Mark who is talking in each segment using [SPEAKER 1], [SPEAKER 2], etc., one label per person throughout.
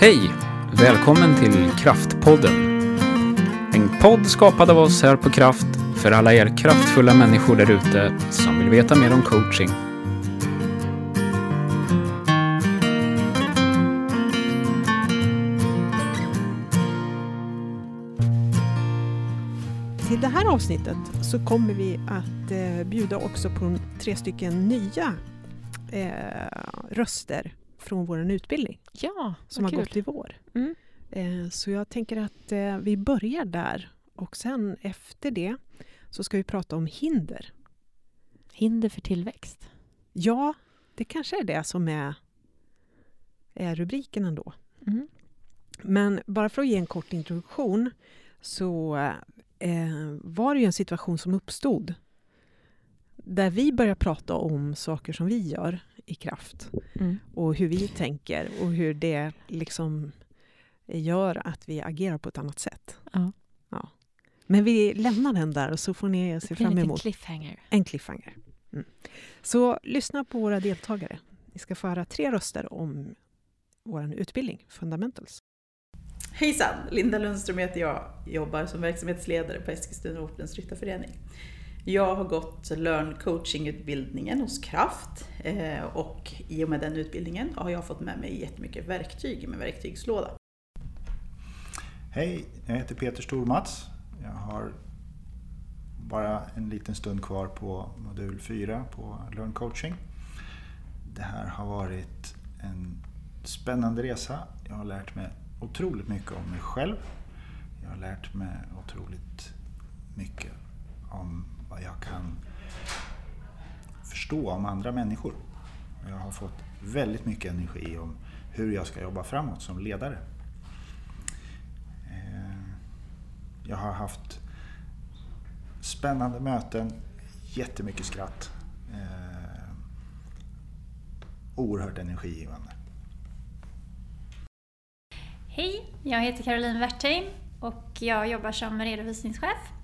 [SPEAKER 1] Hej! Välkommen till Kraftpodden. En podd skapad av oss här på Kraft för alla er kraftfulla människor där ute som vill veta mer om coaching.
[SPEAKER 2] Till det här avsnittet så kommer vi att eh, bjuda också på tre stycken nya eh, röster från vår utbildning
[SPEAKER 3] Ja,
[SPEAKER 2] som har
[SPEAKER 3] kul.
[SPEAKER 2] gått i vår.
[SPEAKER 3] Mm.
[SPEAKER 2] Eh, så jag tänker att eh, vi börjar där och sen efter det så ska vi prata om hinder.
[SPEAKER 3] Hinder för tillväxt.
[SPEAKER 2] Ja, det kanske är det som är, är rubriken ändå.
[SPEAKER 3] Mm.
[SPEAKER 2] Men bara för att ge en kort introduktion så eh, var det ju en situation som uppstod där vi började prata om saker som vi gör i kraft
[SPEAKER 3] Mm.
[SPEAKER 2] och hur vi tänker och hur det liksom gör att vi agerar på ett annat sätt.
[SPEAKER 3] Ja.
[SPEAKER 2] Ja. Men vi lämnar den där och så får ni se fram
[SPEAKER 3] en
[SPEAKER 2] emot
[SPEAKER 3] cliffhanger.
[SPEAKER 2] en cliffhanger. Mm. Så lyssna på våra deltagare. Ni ska få höra tre röster om vår utbildning, Fundamentals.
[SPEAKER 4] Hejsan! Linda Lundström heter jag, jobbar som verksamhetsledare på Eskilstuna Ortens Ryttarförening. Jag har gått Learn coaching-utbildningen hos Kraft eh, och i och med den utbildningen har jag fått med mig jättemycket verktyg i min verktygslåda.
[SPEAKER 5] Hej, jag heter Peter Stormats. Jag har bara en liten stund kvar på modul 4 på Learn coaching. Det här har varit en spännande resa. Jag har lärt mig otroligt mycket om mig själv. Jag har lärt mig otroligt mycket om vad jag kan förstå om andra människor. Jag har fått väldigt mycket energi om hur jag ska jobba framåt som ledare. Eh, jag har haft spännande möten, jättemycket skratt. Eh, oerhört energigivande.
[SPEAKER 6] Hej, jag heter Caroline Wertheim och jag jobbar som redovisningschef.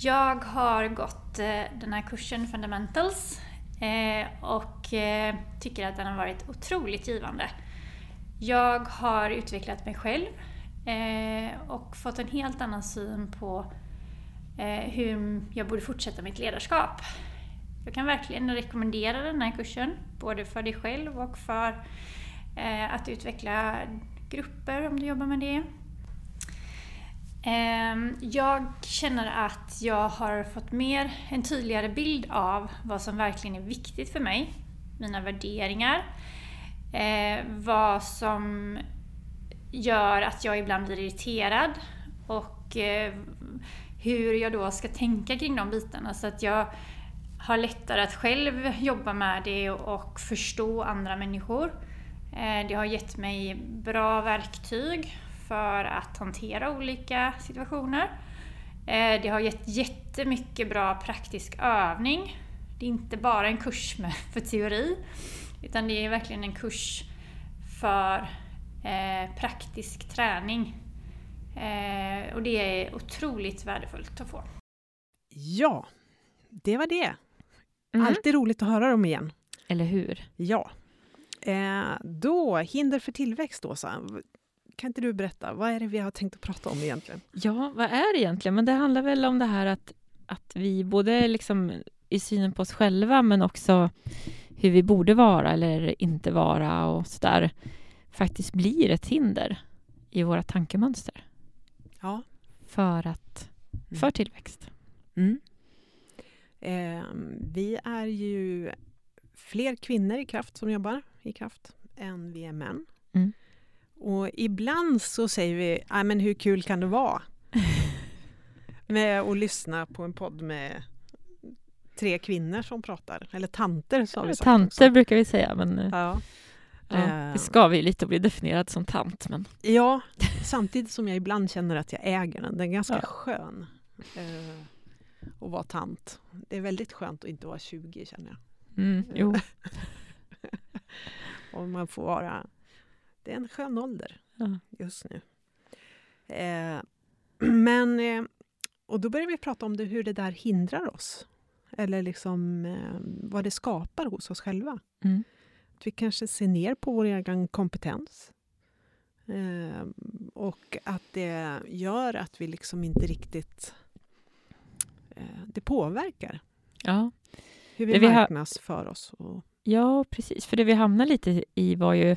[SPEAKER 6] Jag har gått eh, den här kursen Fundamentals eh, och eh, tycker att den har varit otroligt givande. Jag har utvecklat mig själv och fått en helt annan syn på hur jag borde fortsätta mitt ledarskap. Jag kan verkligen rekommendera den här kursen, både för dig själv och för att utveckla grupper om du jobbar med det. Ehm, jag känner att jag har fått mer, en tydligare bild av vad som verkligen är viktigt för mig. Mina värderingar. Ehm, vad som gör att jag ibland blir irriterad och eh, hur jag då ska tänka kring de bitarna så att jag har lättare att själv jobba med det och förstå andra människor. Ehm, det har gett mig bra verktyg för att hantera olika situationer. Eh, Det har gett jättemycket bra praktisk övning. Det är inte bara en kurs med, för teori, utan det är verkligen en kurs för eh, praktisk träning. Eh, och det är otroligt värdefullt att få.
[SPEAKER 2] Ja, det var det.
[SPEAKER 3] Mm.
[SPEAKER 2] Alltid roligt att höra dem igen.
[SPEAKER 3] Eller hur?
[SPEAKER 2] Ja. Eh, då, hinder för tillväxt, Åsa. Kan inte du berätta, vad är det vi har tänkt att prata om egentligen?
[SPEAKER 3] Ja, vad är det egentligen? Men det handlar väl om det här att, att vi både liksom i synen på oss själva men också hur vi borde vara eller inte vara och sådär faktiskt blir ett hinder i våra tankemönster
[SPEAKER 2] Ja.
[SPEAKER 3] för, att, för tillväxt.
[SPEAKER 2] Mm. Eh, vi är ju fler kvinnor i kraft som jobbar i kraft än vi är män.
[SPEAKER 3] Mm.
[SPEAKER 2] Och ibland så säger vi, "Nej, men hur kul kan det vara? med att lyssna på en podd med tre kvinnor som pratar. Eller tanter sa vi sagt
[SPEAKER 3] Tanter
[SPEAKER 2] också.
[SPEAKER 3] brukar vi säga, men eh,
[SPEAKER 2] Ja.
[SPEAKER 3] ja,
[SPEAKER 2] Eh.
[SPEAKER 3] det ska vi lite bli definierad som tant. Men
[SPEAKER 2] ja, samtidigt som jag ibland känner att jag äger den. Den är ganska
[SPEAKER 3] Ja.
[SPEAKER 2] skön eh, att vara tant. Det är väldigt skönt att inte vara 20 känner jag.
[SPEAKER 3] mm, jo,
[SPEAKER 2] Och man får vara... Det är en skön ålder
[SPEAKER 3] ja.
[SPEAKER 2] just nu. Eh, men... Eh, och då börjar vi prata om det, hur det där hindrar oss. Eller liksom eh, vad det skapar hos oss själva.
[SPEAKER 3] Mm.
[SPEAKER 2] Att vi kanske ser ner på vår egen kompetens. Eh, och att det gör att vi liksom inte riktigt... Eh, det påverkar
[SPEAKER 3] Ja.
[SPEAKER 2] hur vi
[SPEAKER 3] Det vi har-
[SPEAKER 2] marknadsför oss. Och,
[SPEAKER 3] ja, precis. För det vi hamnar lite i var ju,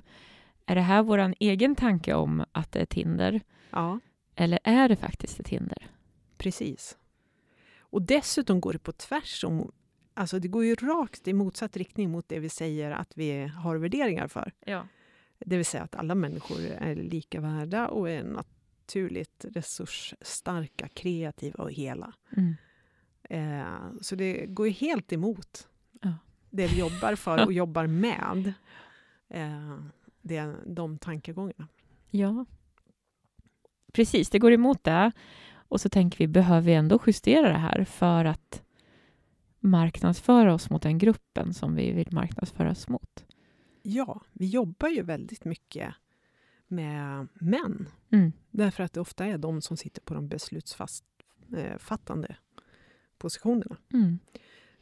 [SPEAKER 3] är det här vår egen tanke om att det är Tinder?
[SPEAKER 2] ja,
[SPEAKER 3] Eller är det faktiskt ett hinder?
[SPEAKER 2] precis. Och dessutom går det på tvärs om... Alltså det går ju rakt i motsatt riktning mot det vi säger att vi har värderingar för.
[SPEAKER 3] Ja.
[SPEAKER 2] Det vill säga att alla människor är lika värda och är naturligt resursstarka, kreativa och hela.
[SPEAKER 3] Mm.
[SPEAKER 2] Eh, så det går ju helt emot
[SPEAKER 3] Ja.
[SPEAKER 2] det vi jobbar för och jobbar med. Eh, det, de tankegångarna.
[SPEAKER 3] Ja. Precis, det går emot det. Och så tänker vi, behöver vi ändå justera det här för att marknadsföra oss mot den gruppen som vi vill marknadsföra oss mot?
[SPEAKER 2] Ja, vi jobbar ju väldigt mycket med män.
[SPEAKER 3] Mm.
[SPEAKER 2] Därför att det ofta är de som sitter på de beslutsfattande positionerna.
[SPEAKER 3] Mm.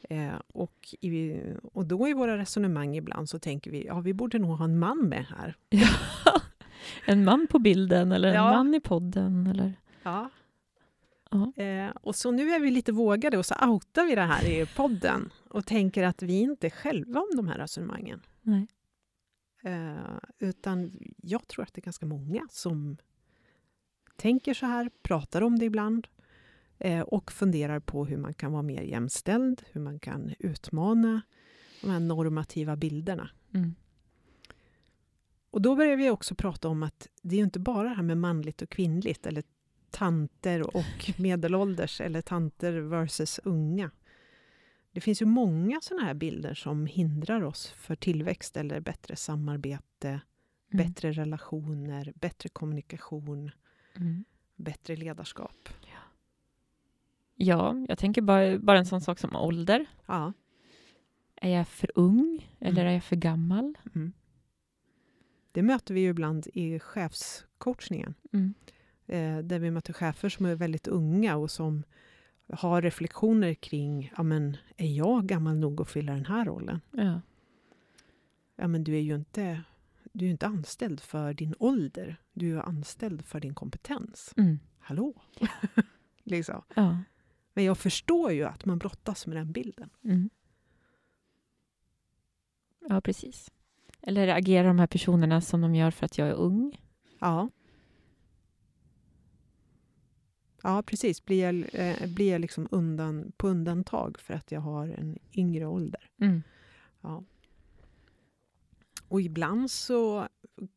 [SPEAKER 2] Eh, och, i, och då i våra resonemang ibland så tänker vi, ja vi borde nog ha en man med här.
[SPEAKER 3] Ja. En man på bilden eller en
[SPEAKER 2] Ja.
[SPEAKER 3] man i podden. Eller...
[SPEAKER 2] Ja.
[SPEAKER 3] Ja.
[SPEAKER 2] Eh, och så nu är vi lite vågade och så outar vi det här i podden och tänker att vi inte är själva om de här resonemangen.
[SPEAKER 3] Nej.
[SPEAKER 2] Eh, utan jag tror att det är ganska många som tänker så här, pratar om det ibland eh, och funderar på hur man kan vara mer jämställd, hur man kan utmana de här normativa bilderna.
[SPEAKER 3] Mm.
[SPEAKER 2] Och då börjar vi också prata om att det är inte bara det här med manligt och kvinnligt eller tanter och medelålders eller tanter versus unga. Det finns ju många sådana här bilder som hindrar oss för tillväxt eller bättre samarbete,
[SPEAKER 3] Mm.
[SPEAKER 2] bättre relationer, bättre kommunikation,
[SPEAKER 3] Mm.
[SPEAKER 2] bättre ledarskap.
[SPEAKER 3] Ja, jag tänker bara, bara en sån sak som ålder.
[SPEAKER 2] Ja.
[SPEAKER 3] Är jag för ung eller
[SPEAKER 2] Mm.
[SPEAKER 3] är jag för gammal?
[SPEAKER 2] Mm. Det möter vi ju ibland i chefscoachningen.
[SPEAKER 3] Mm.
[SPEAKER 2] eh, där vi möter chefer som är väldigt unga och som har reflektioner kring, ja men är jag gammal nog att fylla den här rollen?
[SPEAKER 3] Ja.
[SPEAKER 2] Ja men du är ju inte, du är inte anställd för din ålder, du är anställd för din kompetens.
[SPEAKER 3] Mm.
[SPEAKER 2] Hallå? liksom.
[SPEAKER 3] Ja.
[SPEAKER 2] Men jag förstår ju att man brottas med den bilden.
[SPEAKER 3] Mm. Ja, precis. Eller agerar de här personerna som de gör för att jag är ung?
[SPEAKER 2] Ja. Ja, precis. Blir jag, eh, blir jag liksom undan, på undantag för att jag har en yngre ålder?
[SPEAKER 3] Mm.
[SPEAKER 2] Ja. Och ibland så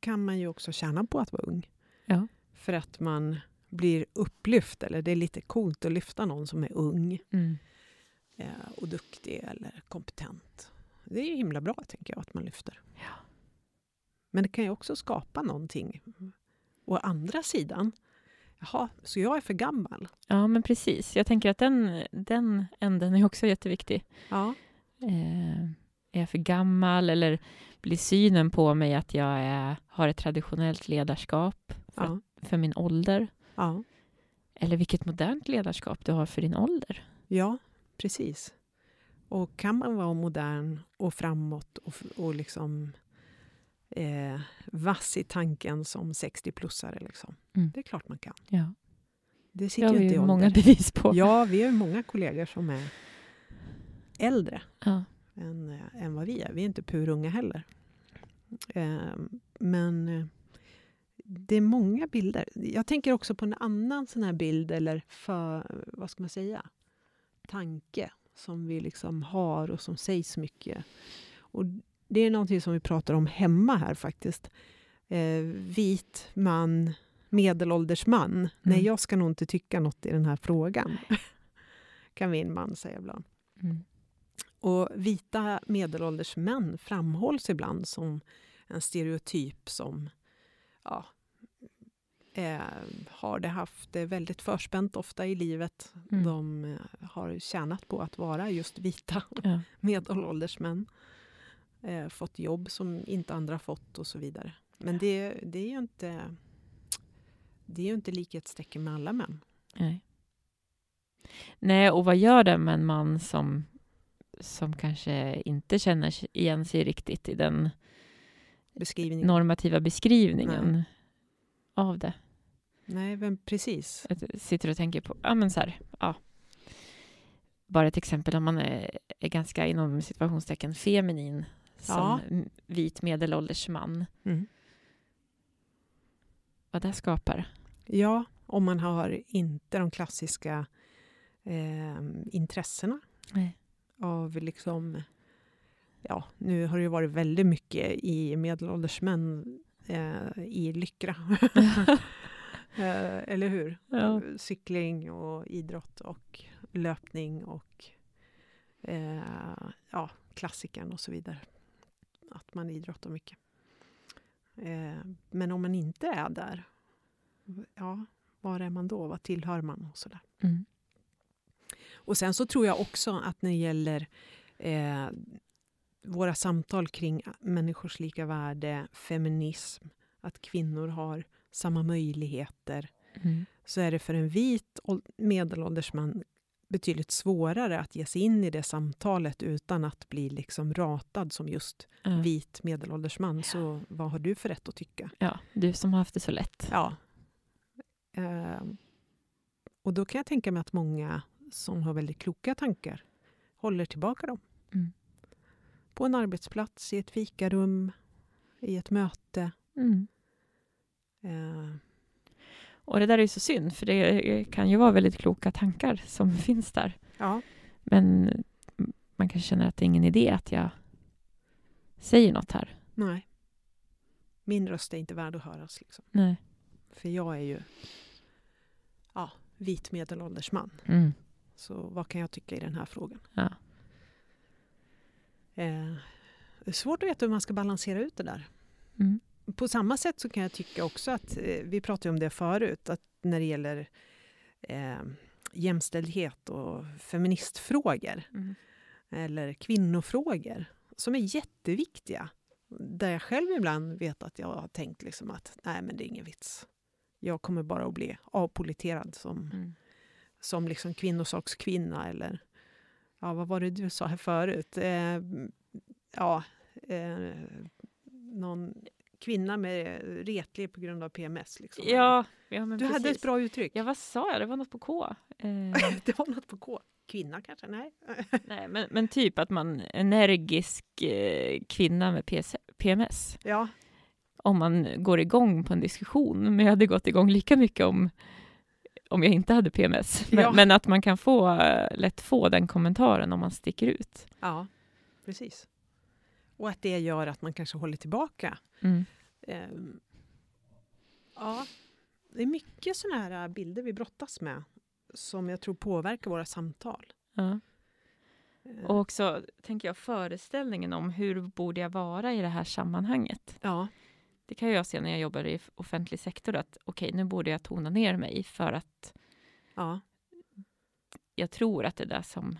[SPEAKER 2] kan man ju också tjäna på att vara ung.
[SPEAKER 3] Ja.
[SPEAKER 2] För att man blir upplyft, eller det är lite coolt att lyfta någon som är ung
[SPEAKER 3] Mm.
[SPEAKER 2] eh, och duktig eller kompetent. Det är himla bra, tänker jag, att man lyfter.
[SPEAKER 3] Ja.
[SPEAKER 2] Men det kan ju också skapa någonting. Å andra sidan, jaha, så jag är för gammal?
[SPEAKER 3] ja, men precis. Jag tänker att den, den änden är också jätteviktig.
[SPEAKER 2] Ja,
[SPEAKER 3] Eh, är jag för gammal eller blir synen på mig att jag är, har ett traditionellt ledarskap för,
[SPEAKER 2] ja,
[SPEAKER 3] för min ålder?
[SPEAKER 2] Ja,
[SPEAKER 3] Eller vilket modernt ledarskap du har för din ålder?
[SPEAKER 2] ja, precis. Och kan man vara modern och framåt och, och liksom eh, vass i tanken som 60-plussare? Liksom.
[SPEAKER 3] Mm.
[SPEAKER 2] Det är klart man kan.
[SPEAKER 3] Ja,
[SPEAKER 2] Det
[SPEAKER 3] det
[SPEAKER 2] sitter
[SPEAKER 3] har
[SPEAKER 2] ju
[SPEAKER 3] vi
[SPEAKER 2] inte i
[SPEAKER 3] ju många bevis på.
[SPEAKER 2] Ja, vi har ju många kollegor som är äldre
[SPEAKER 3] Ja.
[SPEAKER 2] än, eh, än vad vi är. Vi är inte purunga heller. Eh, men det är många bilder. Jag tänker också på en annan sån här bild, eller för, vad ska man säga, tanke som vi liksom har och som sägs mycket. Och det är någonting som vi pratar om hemma här faktiskt. Eh, vit man, medelålders man. Nej, jag ska nog inte tycka något i den här frågan. kan min man säga ibland.
[SPEAKER 3] Mm.
[SPEAKER 2] Och vita medelålders män framhålls ibland som en stereotyp som ja, eh, har det haft det väldigt förspänt ofta i livet.
[SPEAKER 3] Mm.
[SPEAKER 2] De eh, har tjänat på att vara just vita
[SPEAKER 3] Ja.
[SPEAKER 2] medelålders män. Eh, fått jobb som inte andra fått och så vidare. Men det, det är ju inte det är ju inte likhetstecken med alla män.
[SPEAKER 3] Nej. Nej, och vad gör det med en man som, som kanske inte känner igen sig riktigt i den
[SPEAKER 2] Beskrivningen.
[SPEAKER 3] normativa beskrivningen? av det.
[SPEAKER 2] Nej, men precis.
[SPEAKER 3] Jag sitter och tänker på, ja men så här, ja. Bara ett exempel om man är, är ganska inom situationstecken feminin som
[SPEAKER 2] Ja.
[SPEAKER 3] vit medelålders man.
[SPEAKER 2] Mm.
[SPEAKER 3] Vad det skapar.
[SPEAKER 2] Ja, om man har inte de klassiska eh, intressena
[SPEAKER 3] Nej.
[SPEAKER 2] av liksom... Ja, nu har det ju varit väldigt mycket i medelålders män eh, i Lyckra. eh, eller hur?
[SPEAKER 3] Ja.
[SPEAKER 2] Cykling och idrott och löpning och eh, ja, klassikern och så vidare. Att man idrottar mycket. Eh, men om man inte är där, ja, var är man då? Vad tillhör man? Och sådär.
[SPEAKER 3] Mm.
[SPEAKER 2] Och sen så tror jag också att när det gäller eh, våra samtal kring människors lika värde, feminism, att kvinnor har samma möjligheter,
[SPEAKER 3] Mm.
[SPEAKER 2] så är det för en vit ål- medelålders man betydligt svårare att ge sig in i det samtalet utan att bli liksom ratad som just
[SPEAKER 3] Ja.
[SPEAKER 2] vit medelålders man. Så vad har du för rätt att tycka?
[SPEAKER 3] ja, du som har haft det så lätt.
[SPEAKER 2] Ja. Ehm, och då kan jag tänka mig att många som har väldigt kloka tankar håller tillbaka dem.
[SPEAKER 3] Mm.
[SPEAKER 2] På en arbetsplats, i ett fikarum, i ett möte.
[SPEAKER 3] Mm.
[SPEAKER 2] Ehm,
[SPEAKER 3] Och det där är ju så synd, för det kan ju vara väldigt kloka tankar som finns där.
[SPEAKER 2] ja.
[SPEAKER 3] Men man kanske känner att det är ingen idé att jag säger något här.
[SPEAKER 2] Nej. Min röst är inte värd att höras. Liksom.
[SPEAKER 3] Nej.
[SPEAKER 2] För jag är ju ja, vit medelålders man.
[SPEAKER 3] Mm.
[SPEAKER 2] Så vad kan jag tycka i den här frågan?
[SPEAKER 3] Ja.
[SPEAKER 2] Eh, det är svårt att veta hur man ska balansera ut det där.
[SPEAKER 3] Mm.
[SPEAKER 2] På samma sätt så kan jag tycka också att, eh, vi pratade om det förut, att när det gäller eh, jämställdhet och feministfrågor
[SPEAKER 3] Mm.
[SPEAKER 2] eller kvinnofrågor som är jätteviktiga. Där jag själv ibland vet att jag har tänkt liksom att nej men det är ingen vits. Jag kommer bara att bli avpoliterad som,
[SPEAKER 3] Mm.
[SPEAKER 2] som liksom kvinnosakskvinna eller ja, vad var det du sa här förut? Eh, ja, eh, någon kvinna med retlig på grund av PMS. Liksom.
[SPEAKER 3] Ja, ja,
[SPEAKER 2] du
[SPEAKER 3] precis.
[SPEAKER 2] hade ett bra uttryck.
[SPEAKER 3] Ja, vad sa jag? Det var något på K. Eh,
[SPEAKER 2] det var något på K. Kvinna kanske? Nej.
[SPEAKER 3] nej, men, men typ att man energisk eh, kvinna med PS, PMS.
[SPEAKER 2] ja,
[SPEAKER 3] Om man går igång på en diskussion. Men jag hade gått igång lika mycket om, om jag inte hade PMS. Men,
[SPEAKER 2] Ja.
[SPEAKER 3] men att man kan få, eh, lätt få den kommentaren om man sticker ut.
[SPEAKER 2] ja, precis. Och att det gör att man kanske håller tillbaka.
[SPEAKER 3] Mm.
[SPEAKER 2] Ehm, ja, det är mycket sådana här bilder vi brottas med som jag tror påverkar våra samtal.
[SPEAKER 3] Ja.
[SPEAKER 2] Ehm,
[SPEAKER 3] Och också, tänker jag, föreställningen om hur borde jag vara i det här sammanhanget.
[SPEAKER 2] ja,
[SPEAKER 3] Det kan jag se när jag jobbar i offentlig sektor, att okej, nu borde jag tona ner mig för att
[SPEAKER 2] ja,
[SPEAKER 3] jag tror att det är det som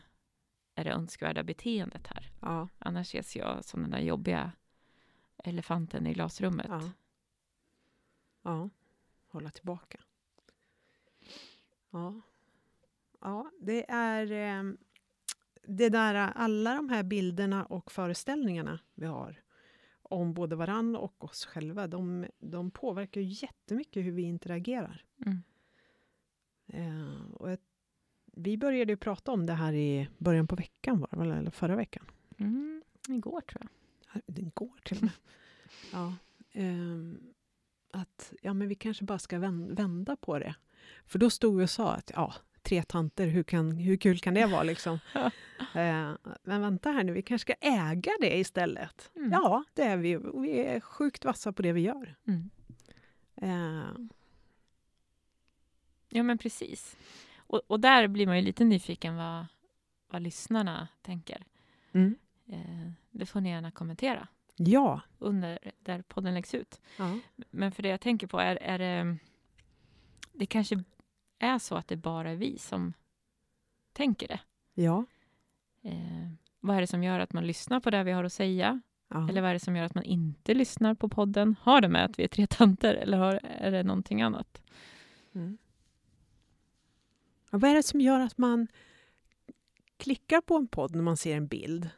[SPEAKER 3] är det önskvärda beteendet här.
[SPEAKER 2] ja,
[SPEAKER 3] Annars ses jag som den där jobbiga elefanten i glasrummet.
[SPEAKER 2] ja. Ja, hålla tillbaka. Ja, ja det är ehm, det där, alla de här bilderna och föreställningarna vi har om både varann och oss själva, de, de påverkar ju jättemycket hur vi interagerar.
[SPEAKER 3] Mm.
[SPEAKER 2] Eh, och ett, vi började ju prata om det här i början på veckan, var det eller förra veckan.
[SPEAKER 3] Mm, igår tror jag.
[SPEAKER 2] Det går till och med. Ja, ehm, att ja, men vi kanske bara ska vän- vända på det. För då stod vi och sa att ja, tre tanter, hur, kan, hur kul kan det vara? Liksom? Eh, men vänta här nu, vi kanske ska äga det istället.
[SPEAKER 3] Mm.
[SPEAKER 2] Ja, det är vi. Vi är sjukt vassa på det vi gör.
[SPEAKER 3] Mm.
[SPEAKER 2] Eh,
[SPEAKER 3] Ja, men precis. Och, och där blir man ju lite nyfiken vad, vad lyssnarna tänker.
[SPEAKER 2] mm.
[SPEAKER 3] Eh, det får ni gärna kommentera
[SPEAKER 2] Ja.
[SPEAKER 3] under där podden läggs ut.
[SPEAKER 2] ja.
[SPEAKER 3] Men för det jag tänker på är, är det, det kanske är så att det bara är vi som tänker det.
[SPEAKER 2] Ja.
[SPEAKER 3] Eh, vad är det som gör att man lyssnar på det vi har att säga?
[SPEAKER 2] ja.
[SPEAKER 3] Eller vad är det som gör att man inte lyssnar på podden? Har det med att vi är tre tanter eller har, är det någonting annat?
[SPEAKER 2] Mm. Vad är det som gör att man klickar på en podd när man ser en bild?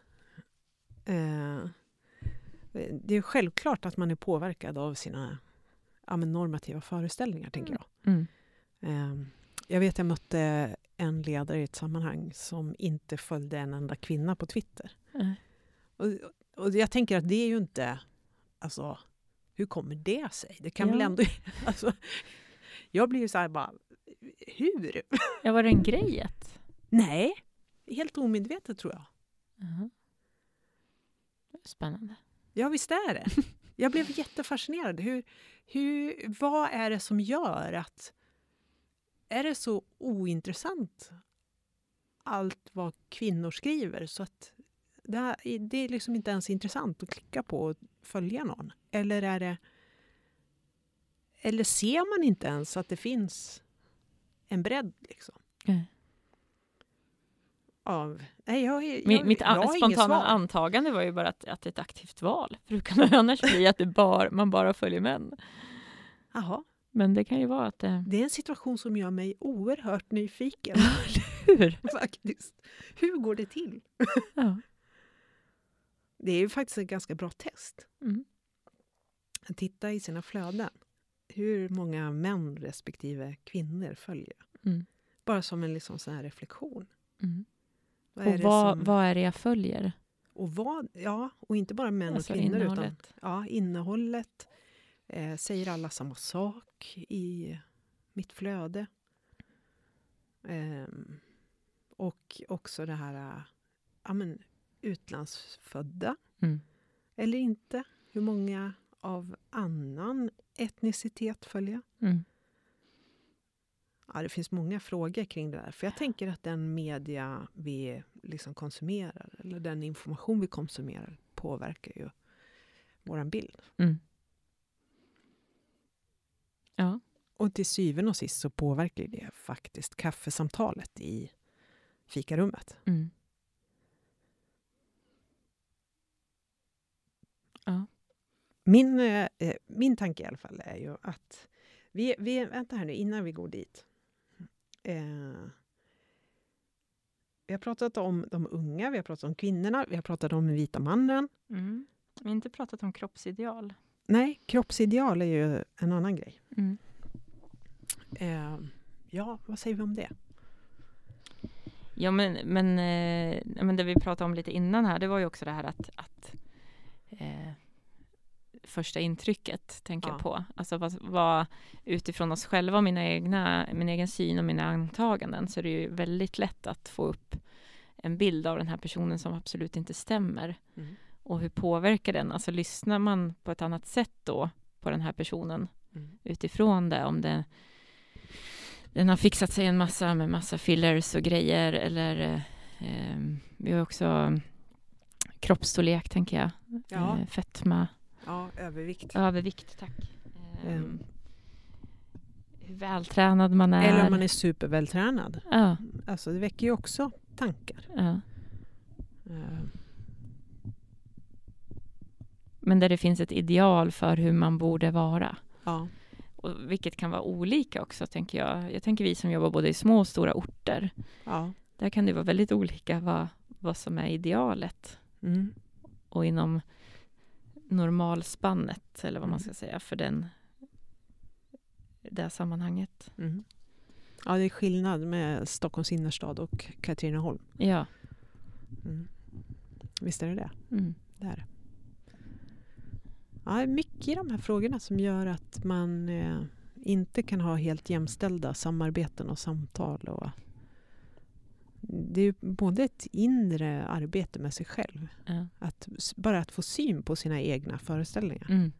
[SPEAKER 2] Eh, det är självklart att man är påverkad av sina ja, normativa föreställningar, tänker jag.
[SPEAKER 3] Mm.
[SPEAKER 2] Eh, jag vet jag mötte en ledare i ett sammanhang som inte följde en enda kvinna på Twitter.
[SPEAKER 3] Eh,
[SPEAKER 2] Och, och jag tänker att det är ju inte... Alltså, hur kommer det sig? Det kan väl
[SPEAKER 3] Ja.
[SPEAKER 2] ändå... Alltså, jag blir ju så här bara... Hur?
[SPEAKER 3] Ja, var det en grej? Att...
[SPEAKER 2] Nej, helt omedvetet tror jag.
[SPEAKER 3] Jaha. Spännande.
[SPEAKER 2] Ja, visst är det. Jag blev jättefascinerad. Hur, hur, vad är det som gör att... Är det så ointressant, allt vad kvinnor skriver, så att det, här, det är liksom inte ens intressant att klicka på och följa någon? Eller är det... Eller ser man inte ens att det finns en bredd liksom?
[SPEAKER 3] Eh.
[SPEAKER 2] Av, nej, jag, jag,
[SPEAKER 3] Min, mitt
[SPEAKER 2] jag
[SPEAKER 3] spontana antagande var ju bara att, att det är ett aktivt val. För hur kan det annars bli att det bar, man bara följer män?
[SPEAKER 2] Jaha.
[SPEAKER 3] Men det kan ju vara att det...
[SPEAKER 2] Det är en situation som gör mig oerhört nyfiken.
[SPEAKER 3] Hur?
[SPEAKER 2] faktiskt. Hur går det till?
[SPEAKER 3] Ja.
[SPEAKER 2] Det är ju faktiskt ett ganska bra test.
[SPEAKER 3] Mm.
[SPEAKER 2] Att titta i sina flöden. Hur många män respektive kvinnor följer.
[SPEAKER 3] Mm.
[SPEAKER 2] Bara som en liksom sån här reflektion.
[SPEAKER 3] Mm.
[SPEAKER 2] Vad är
[SPEAKER 3] Och vad,
[SPEAKER 2] som,
[SPEAKER 3] vad är det jag följer?
[SPEAKER 2] och vad, ja, och inte bara män
[SPEAKER 3] Alltså
[SPEAKER 2] och kvinnor utan
[SPEAKER 3] innehållet.
[SPEAKER 2] ja, innehållet. Eh, säger alla samma sak i mitt flöde? Ehm, och också det här eh, ja, men, utlandsfödda
[SPEAKER 3] Mm.
[SPEAKER 2] eller inte. Hur många av annan etnicitet följer?
[SPEAKER 3] Mm.
[SPEAKER 2] Ja, det finns många frågor kring det där. För jag tänker att den media vi liksom konsumerar, eller den information vi konsumerar, påverkar ju vår bild.
[SPEAKER 3] Mm. Ja.
[SPEAKER 2] Och till syvende och sist så påverkar det faktiskt kaffesamtalet i fikarummet.
[SPEAKER 3] Mm. Ja.
[SPEAKER 2] Min, eh, eh, min tanke i alla fall är ju att vi, vi, vänta här nu, innan vi går dit. Eh, vi har pratat om de unga, vi har pratat om kvinnorna, vi har pratat om den vita mannen.
[SPEAKER 3] Mm. Vi har inte pratat om kroppsideal.
[SPEAKER 2] Nej, kroppsideal är ju en annan grej.
[SPEAKER 3] Mm.
[SPEAKER 2] Eh, ja, vad säger vi om det?
[SPEAKER 3] Ja, men, men, eh, men det vi pratade om lite innan här, det var ju också det här att, att eh, första intrycket tänker
[SPEAKER 2] Ja.
[SPEAKER 3] jag på. Alltså vad, vad, utifrån oss själva och mina egna, min egen syn och mina antaganden så är det ju väldigt lätt att få upp en bild av den här personen som absolut inte stämmer.
[SPEAKER 2] Mm.
[SPEAKER 3] Och hur påverkar den? Alltså lyssnar man på ett annat sätt då på den här personen
[SPEAKER 2] Mm.
[SPEAKER 3] utifrån det? Om det, den har fixat sig en massa med massa fillers och grejer eller eh, vi har också kroppsstorlek tänker jag.
[SPEAKER 2] Ja.
[SPEAKER 3] Eh, fetma,
[SPEAKER 2] ja, övervikt.
[SPEAKER 3] övervikt, tack. Eh,
[SPEAKER 2] Mm.
[SPEAKER 3] Hur vältränad man är.
[SPEAKER 2] Eller om man är supervältränad.
[SPEAKER 3] Ja,
[SPEAKER 2] Alltså, det väcker ju också tankar.
[SPEAKER 3] ja.
[SPEAKER 2] Eh,
[SPEAKER 3] Men där det finns ett ideal för hur man borde vara.
[SPEAKER 2] ja.
[SPEAKER 3] Och vilket kan vara olika också, tänker jag. Jag tänker vi som jobbar både i små och stora orter.
[SPEAKER 2] ja.
[SPEAKER 3] Där kan det vara väldigt olika vad, vad som är idealet.
[SPEAKER 2] Mm.
[SPEAKER 3] Och inom normalspannet, eller vad man ska säga, för den, det sammanhanget.
[SPEAKER 2] Mm. Ja, det är skillnad med Stockholms innerstad och Katrineholm.
[SPEAKER 3] Ja.
[SPEAKER 2] Mm. Visst är det det?
[SPEAKER 3] Mm.
[SPEAKER 2] Det är det. Ja, mycket i de här frågorna som gör att man eh, inte kan ha helt jämställda samarbeten och samtal. Och det är både ett inre arbete med sig själv,
[SPEAKER 3] Ja.
[SPEAKER 2] att, bara att få syn på sina egna föreställningar.
[SPEAKER 3] Mm.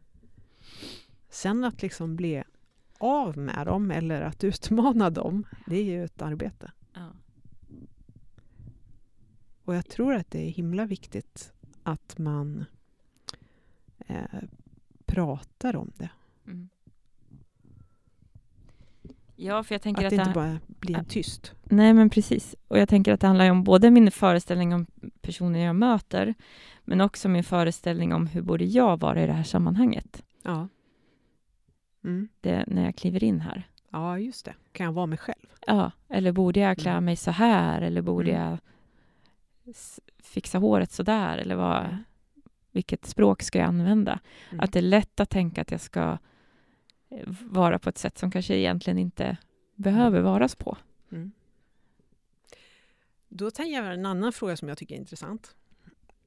[SPEAKER 2] Sen att liksom bli av med dem eller att utmana dem, det är ju ett arbete.
[SPEAKER 3] Ja.
[SPEAKER 2] Och jag tror att det är himla viktigt att man eh, pratar om det.
[SPEAKER 3] Mm. Ja, för jag tänker
[SPEAKER 2] Att
[SPEAKER 3] att,
[SPEAKER 2] det inte bara blir en tyst.
[SPEAKER 3] Nej, men precis. Och jag tänker att det handlar om både min föreställning om personer jag möter, men också min föreställning om hur borde jag vara i det här sammanhanget,
[SPEAKER 2] Ja. Mm.
[SPEAKER 3] det, när jag kliver in här.
[SPEAKER 2] ja, just det. Kan jag vara mig själv?
[SPEAKER 3] Ja, eller borde jag klä
[SPEAKER 2] Mm.
[SPEAKER 3] mig så här, eller borde
[SPEAKER 2] Mm.
[SPEAKER 3] jag fixa håret så där, eller vad, vilket språk ska jag använda?
[SPEAKER 2] Mm.
[SPEAKER 3] Att det är lätt att tänka att jag ska eh, vara på ett sätt som kanske egentligen inte behöver varas på.
[SPEAKER 2] Mm. Då tänker jag en annan fråga som jag tycker är intressant.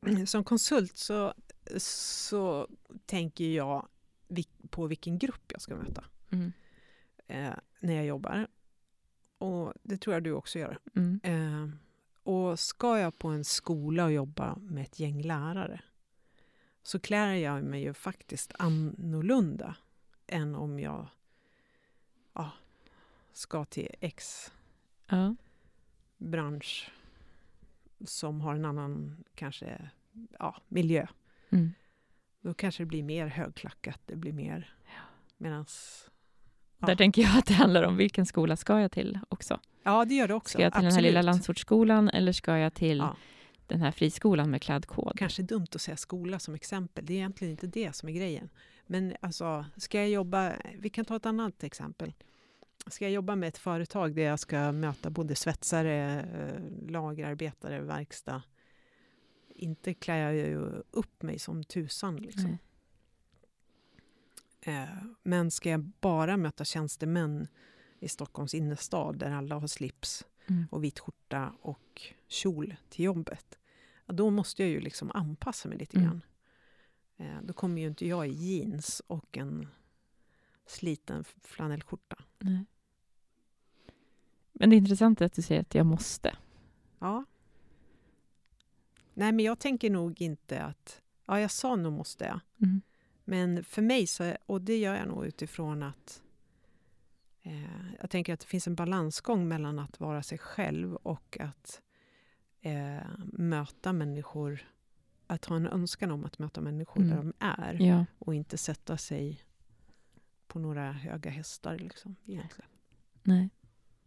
[SPEAKER 2] Som konsult så, så tänker jag på vilken grupp jag ska möta
[SPEAKER 3] Mm.
[SPEAKER 2] eh, när jag jobbar. Och det tror jag du också gör.
[SPEAKER 3] Mm.
[SPEAKER 2] Eh, och ska jag på en skola och jobba med ett gäng lärare så klär jag mig ju faktiskt annorlunda än om jag ja, ska till X
[SPEAKER 3] Ja.
[SPEAKER 2] bransch som har en annan kanske ja, miljö.
[SPEAKER 3] Mm.
[SPEAKER 2] Då kanske det blir mer högklackat, det blir mer medans... Ja.
[SPEAKER 3] Där tänker jag att det handlar om vilken skola ska jag till också.
[SPEAKER 2] Ja, det gör det också.
[SPEAKER 3] Ska jag till den här
[SPEAKER 2] absolut.
[SPEAKER 3] lilla landsortsskolan eller ska jag till
[SPEAKER 2] Ja.
[SPEAKER 3] Den här friskolan med klädkod?
[SPEAKER 2] Kanske dumt att säga skola som exempel. Det är egentligen inte det som är grejen. Men alltså, ska jag jobba... Vi kan ta ett annat exempel. Ska jag jobba med ett företag där jag ska möta både svetsare, eh, lagerarbetare, verkstad. Inte klär jag ju upp mig som tusan. Liksom. Eh, Men ska jag bara möta tjänstemän i Stockholms innerstad där alla har slips
[SPEAKER 3] Mm.
[SPEAKER 2] och vit skjorta och kjol till jobbet. Ja, då måste jag ju liksom anpassa mig lite
[SPEAKER 3] Mm.
[SPEAKER 2] grann. Eh, Då kommer ju inte jag i jeans och en sliten flanellskjorta.
[SPEAKER 3] Nej. Men det är intressant att du säger att jag måste.
[SPEAKER 2] Ja. Nej, men jag tänker nog inte att... Ja, jag sa nog måste jag.
[SPEAKER 3] Mm.
[SPEAKER 2] Men för mig, så, och det gör jag nog utifrån att jag tänker att det finns en balansgång mellan att vara sig själv och att eh, möta människor, att ha en önskan om att möta människor
[SPEAKER 3] Mm.
[SPEAKER 2] där de är
[SPEAKER 3] Ja.
[SPEAKER 2] och inte sätta sig på några höga hästar. Liksom, egentligen.
[SPEAKER 3] Nej.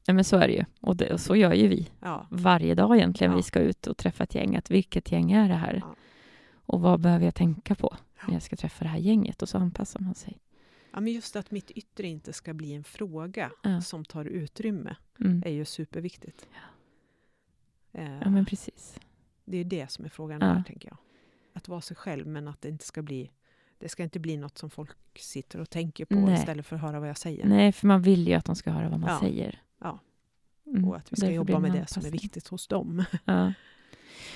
[SPEAKER 3] Nej, men så är det ju. Och, det, och så gör ju vi
[SPEAKER 2] Ja,
[SPEAKER 3] varje dag egentligen.
[SPEAKER 2] Ja.
[SPEAKER 3] Vi ska ut och träffa ett gäng. Att vilket gäng är det här?
[SPEAKER 2] Ja.
[SPEAKER 3] Och vad behöver jag tänka på när
[SPEAKER 2] Ja.
[SPEAKER 3] jag ska träffa det här gänget? Och så anpassar man sig.
[SPEAKER 2] Ja, men just att mitt yttre inte ska bli en fråga
[SPEAKER 3] Ja.
[SPEAKER 2] som tar utrymme
[SPEAKER 3] Mm.
[SPEAKER 2] är ju superviktigt. Eh,
[SPEAKER 3] Ja, men precis.
[SPEAKER 2] Det är det som är frågan
[SPEAKER 3] Ja.
[SPEAKER 2] här, tänker jag. Att vara sig själv, men att det inte ska bli... Det ska inte bli något som folk sitter och tänker på
[SPEAKER 3] Nej.
[SPEAKER 2] istället för att höra vad jag säger.
[SPEAKER 3] Nej, för man vill ju att de ska höra vad man
[SPEAKER 2] Ja.
[SPEAKER 3] säger.
[SPEAKER 2] Ja.
[SPEAKER 3] Mm.
[SPEAKER 2] Och att vi ska
[SPEAKER 3] Därför
[SPEAKER 2] jobba med det som är
[SPEAKER 3] anpassning.
[SPEAKER 2] viktigt hos dem.
[SPEAKER 3] Ja.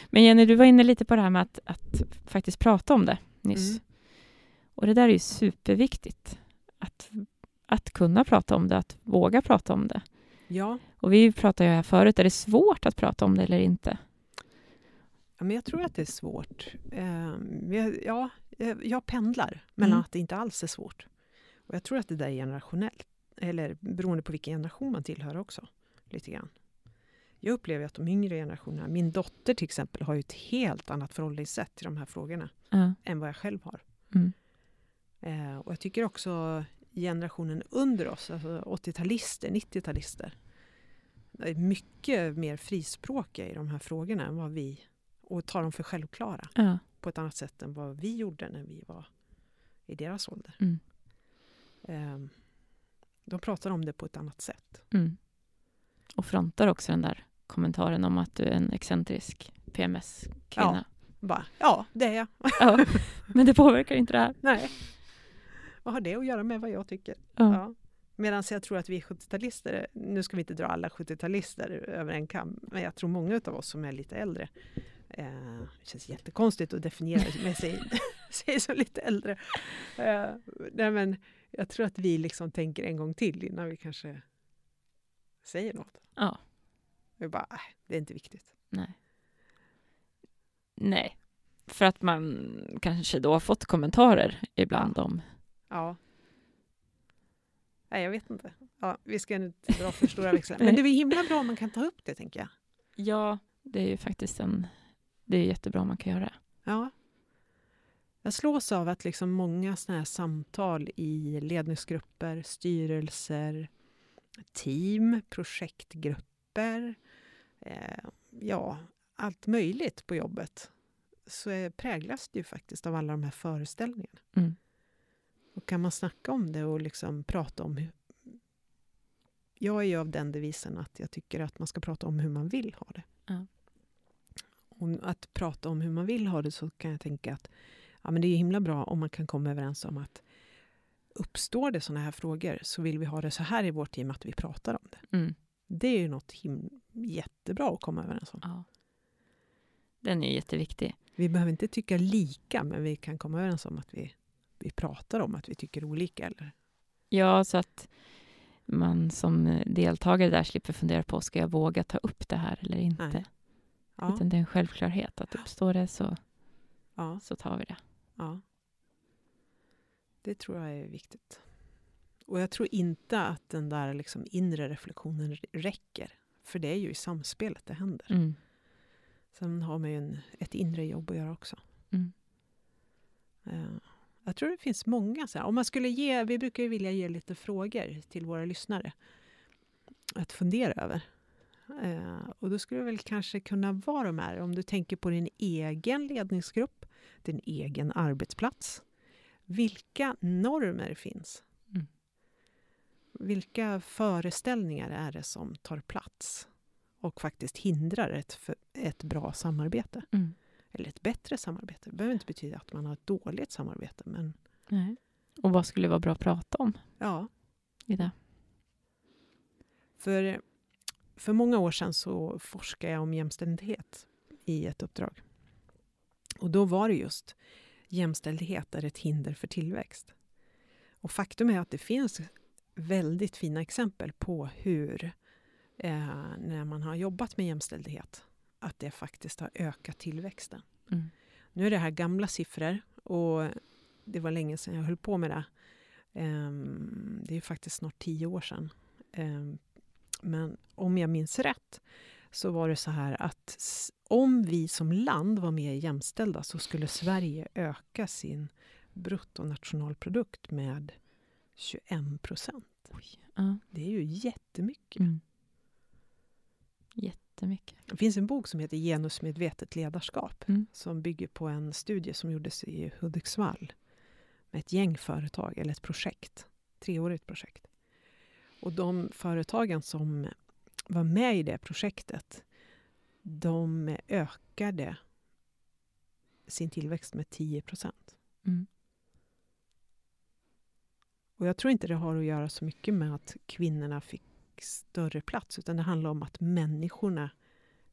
[SPEAKER 3] Men Jenny, du var inne lite på det här med att, att faktiskt prata om det nyss.
[SPEAKER 2] Mm.
[SPEAKER 3] Och det där är ju superviktigt. Att, att kunna prata om det, att våga prata om det.
[SPEAKER 2] Ja,
[SPEAKER 3] Och vi pratade ju här förut, är det svårt att prata om det eller inte?
[SPEAKER 2] ja, men jag tror att det är svårt. Eh, jag, ja, jag, jag pendlar mellan
[SPEAKER 3] Mm.
[SPEAKER 2] att det inte alls är svårt. Och jag tror att det där är generationellt. Eller beroende på vilken generation man tillhör också. Lite grann. Jag upplever att de yngre generationerna, min dotter till exempel, har ju ett helt annat förhållningssätt till de här frågorna
[SPEAKER 3] Ja.
[SPEAKER 2] än vad jag själv har.
[SPEAKER 3] Mm.
[SPEAKER 2] Eh, och jag tycker också generationen under oss, alltså 80-talister, 90-talister, är mycket mer frispråkiga i de här frågorna än vad vi, och tar dem för självklara
[SPEAKER 3] Ja.
[SPEAKER 2] på ett annat sätt än vad vi gjorde när vi var i deras ålder.
[SPEAKER 3] Mm.
[SPEAKER 2] Eh, de pratar om det på ett annat sätt.
[SPEAKER 3] Mm. Och frontar också den där kommentaren om att du är en excentrisk PMS-kvinna.
[SPEAKER 2] Bara, ja, det är jag.
[SPEAKER 3] Ja. Men det påverkar inte det här.
[SPEAKER 2] Nej. Vad har det att göra med vad jag tycker?
[SPEAKER 3] Ja.
[SPEAKER 2] Ja. Medan jag tror att vi 70-talister, nu ska vi inte dra alla 70-talister över en kam, men jag tror många av oss som är lite äldre, eh, det känns jättekonstigt att definiera med sig, sig som lite äldre. Eh, nej men jag tror att vi liksom tänker en gång till innan vi kanske säger något.
[SPEAKER 3] Ja.
[SPEAKER 2] Vi bara, äh, det är inte viktigt.
[SPEAKER 3] Nej. Nej. För att man kanske då har fått kommentarer ibland om...
[SPEAKER 2] Ja. Nej, jag vet inte. Ja, vi ska inte dra för stora växlar. Men det är himla bra om man kan ta upp det, tänker jag.
[SPEAKER 3] Ja, det är ju faktiskt en... Det är jättebra om man kan göra det.
[SPEAKER 2] Ja. Jag slås av att liksom många såna här samtal i ledningsgrupper, styrelser, team, projektgrupper, eh, ja, allt möjligt på jobbet, så är, präglas det ju faktiskt av alla de här föreställningarna.
[SPEAKER 3] Mm.
[SPEAKER 2] Och kan man snacka om det och liksom prata om hur... Jag är ju av den devisen att jag tycker att man ska prata om hur man vill ha det.
[SPEAKER 3] Ja.
[SPEAKER 2] Och att prata om hur man vill ha det så kan jag tänka att ja, men det är himla bra om man kan komma överens om att uppstår det sådana här frågor så vill vi ha det så här i vårt team att vi pratar om det.
[SPEAKER 3] Mm.
[SPEAKER 2] Det är ju något him- jättebra att komma överens om.
[SPEAKER 3] Ja. Den är ju jätteviktig.
[SPEAKER 2] Vi behöver inte tycka lika, men vi kan komma överens om att vi, vi pratar om att vi tycker olika. Eller?
[SPEAKER 3] Ja, så att man som deltagare där slipper fundera på, ska jag våga ta upp det här eller inte?
[SPEAKER 2] Ja,
[SPEAKER 3] Utan det är en självklarhet att uppstår det så,
[SPEAKER 2] ja,
[SPEAKER 3] så tar vi det.
[SPEAKER 2] ja. Det tror jag är viktigt. Och jag tror inte att den där liksom inre reflektionen räcker. För det är ju i samspelet det händer.
[SPEAKER 3] Mm.
[SPEAKER 2] Sen har man ju en, ett inre jobb att göra också.
[SPEAKER 3] Mm.
[SPEAKER 2] Eh, Jag tror det finns många. Så här, om man skulle ge, vi brukar ju vilja ge lite frågor till våra lyssnare att fundera över. Eh, och då skulle det väl kanske kunna vara de här, om du tänker på din egen ledningsgrupp, din egen arbetsplats. Vilka normer finns?
[SPEAKER 3] Mm.
[SPEAKER 2] Vilka föreställningar är det som tar plats och faktiskt hindrar ett, ett bra samarbete?
[SPEAKER 3] Mm.
[SPEAKER 2] Eller ett bättre samarbete. Det behöver inte betyda att man har ett dåligt samarbete, men
[SPEAKER 3] Nej. Och vad skulle vara bra att prata om
[SPEAKER 2] ja.
[SPEAKER 3] i det?
[SPEAKER 2] För, för många år sedan så forskade jag om jämställdhet i ett uppdrag. Och då var det just jämställdhet är ett hinder för tillväxt. Och faktum är att det finns väldigt fina exempel på hur, eh, när man har jobbat med jämställdhet, att det faktiskt har ökat tillväxten.
[SPEAKER 3] Mm.
[SPEAKER 2] Nu är det här gamla siffror och det var länge sedan jag höll på med det. Ehm, Det är faktiskt snart tio år sedan. Ehm, Men om jag minns rätt så var det så här att om vi som land var mer jämställda så skulle Sverige öka sin bruttonationalprodukt med 21 procent.
[SPEAKER 3] Ja.
[SPEAKER 2] Det är ju jättemycket.
[SPEAKER 3] Mm. Jättemycket.
[SPEAKER 2] Det finns en bok som heter Genusmedvetet ledarskap
[SPEAKER 3] Mm.
[SPEAKER 2] som bygger på en studie som gjordes i Hudiksvall med ett gäng företag, eller ett projekt, treårigt projekt. Och de företagen som var med i det projektet, de ökade sin tillväxt med 10 procent.
[SPEAKER 3] Mm.
[SPEAKER 2] Och jag tror inte det har att göra så mycket med att kvinnorna fick större plats, utan det handlar om att människorna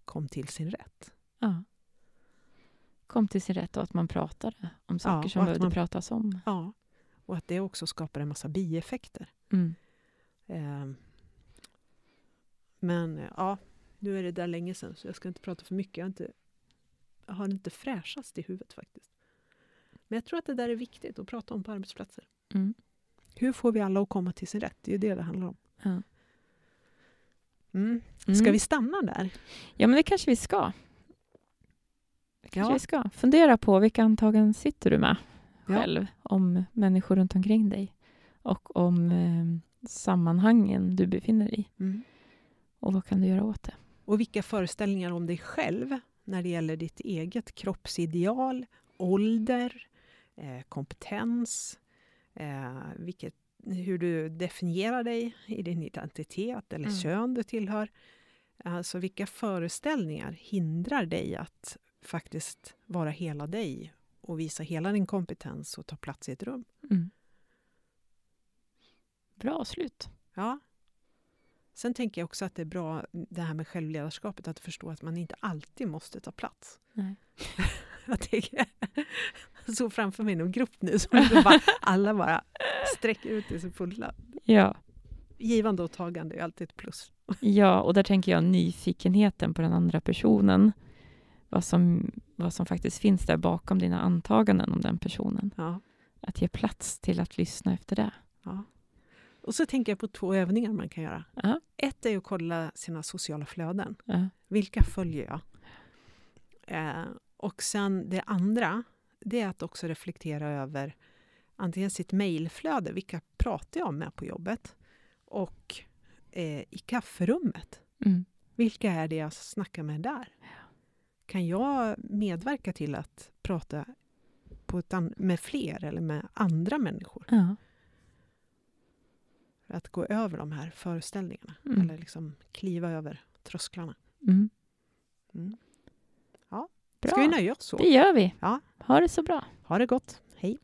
[SPEAKER 2] kom till sin rätt.
[SPEAKER 3] Ja. Kom till sin rätt och att man pratade om saker
[SPEAKER 2] och
[SPEAKER 3] som behövde
[SPEAKER 2] man-
[SPEAKER 3] pratas om.
[SPEAKER 2] Ja, och att det också skapar en massa bieffekter.
[SPEAKER 3] Mm.
[SPEAKER 2] Eh, Men ja, nu är det där länge sedan så jag ska inte prata för mycket. Jag har inte, jag har inte fräschast i huvudet faktiskt. Men jag tror att det där är viktigt att prata om på arbetsplatser.
[SPEAKER 3] Mm.
[SPEAKER 2] Hur får vi alla att komma till sin rätt? Det är ju det det handlar om.
[SPEAKER 3] Ja.
[SPEAKER 2] Mm. Ska
[SPEAKER 3] Mm.
[SPEAKER 2] vi stanna där?
[SPEAKER 3] Ja, men det kanske vi ska. Det kanske
[SPEAKER 2] Ja.
[SPEAKER 3] vi ska. Fundera på vilka antaganden sitter du med
[SPEAKER 2] Ja.
[SPEAKER 3] själv om människor runt omkring dig och om eh, sammanhangen du befinner dig i.
[SPEAKER 2] Mm.
[SPEAKER 3] Och vad kan du göra åt det?
[SPEAKER 2] Och vilka föreställningar om dig själv när det gäller ditt eget kroppsideal, ålder, eh, kompetens, eh, vilket, hur du definierar dig i din identitet eller
[SPEAKER 3] Mm.
[SPEAKER 2] kön du tillhör. Alltså vilka föreställningar hindrar dig att faktiskt vara hela dig och visa hela din kompetens och ta plats i ett rum?
[SPEAKER 3] Mm. Bra slut.
[SPEAKER 2] Ja. Sen tänker jag också att det är bra det här med självledarskapet, att förstå att man inte alltid måste ta plats.
[SPEAKER 3] Nej.
[SPEAKER 2] Jag tänker, jag såg framför mig någon grupp nu som det bara, alla bara sträcker ut i sig fulla.
[SPEAKER 3] Ja.
[SPEAKER 2] Givande och tagande är alltid ett plus.
[SPEAKER 3] ja, och där tänker jag nyfikenheten på den andra personen. Vad som, vad som faktiskt finns där bakom dina antaganden om den personen.
[SPEAKER 2] Ja,
[SPEAKER 3] Att ge plats till att lyssna efter det.
[SPEAKER 2] ja. Och så tänker jag på två övningar man kan göra.
[SPEAKER 3] Ja.
[SPEAKER 2] Ett är att kolla sina sociala flöden.
[SPEAKER 3] Ja.
[SPEAKER 2] Vilka följer jag? Eh, och sen det andra, det är att också reflektera över antingen sitt mejlflöde, vilka pratar jag med på jobbet? Och eh, i kafferummet,
[SPEAKER 3] Mm.
[SPEAKER 2] vilka är det jag snackar med där? Kan jag medverka till att prata på ett med fler eller med andra människor?
[SPEAKER 3] Ja.
[SPEAKER 2] För att gå över de här föreställningarna,
[SPEAKER 3] Mm.
[SPEAKER 2] eller liksom kliva över trösklarna.
[SPEAKER 3] Mm.
[SPEAKER 2] Mm.
[SPEAKER 3] Bra.
[SPEAKER 2] Ska vi nöja oss så?
[SPEAKER 3] Det gör vi.
[SPEAKER 2] Ja.
[SPEAKER 3] Ha det så bra.
[SPEAKER 2] Ha det gott. Hej!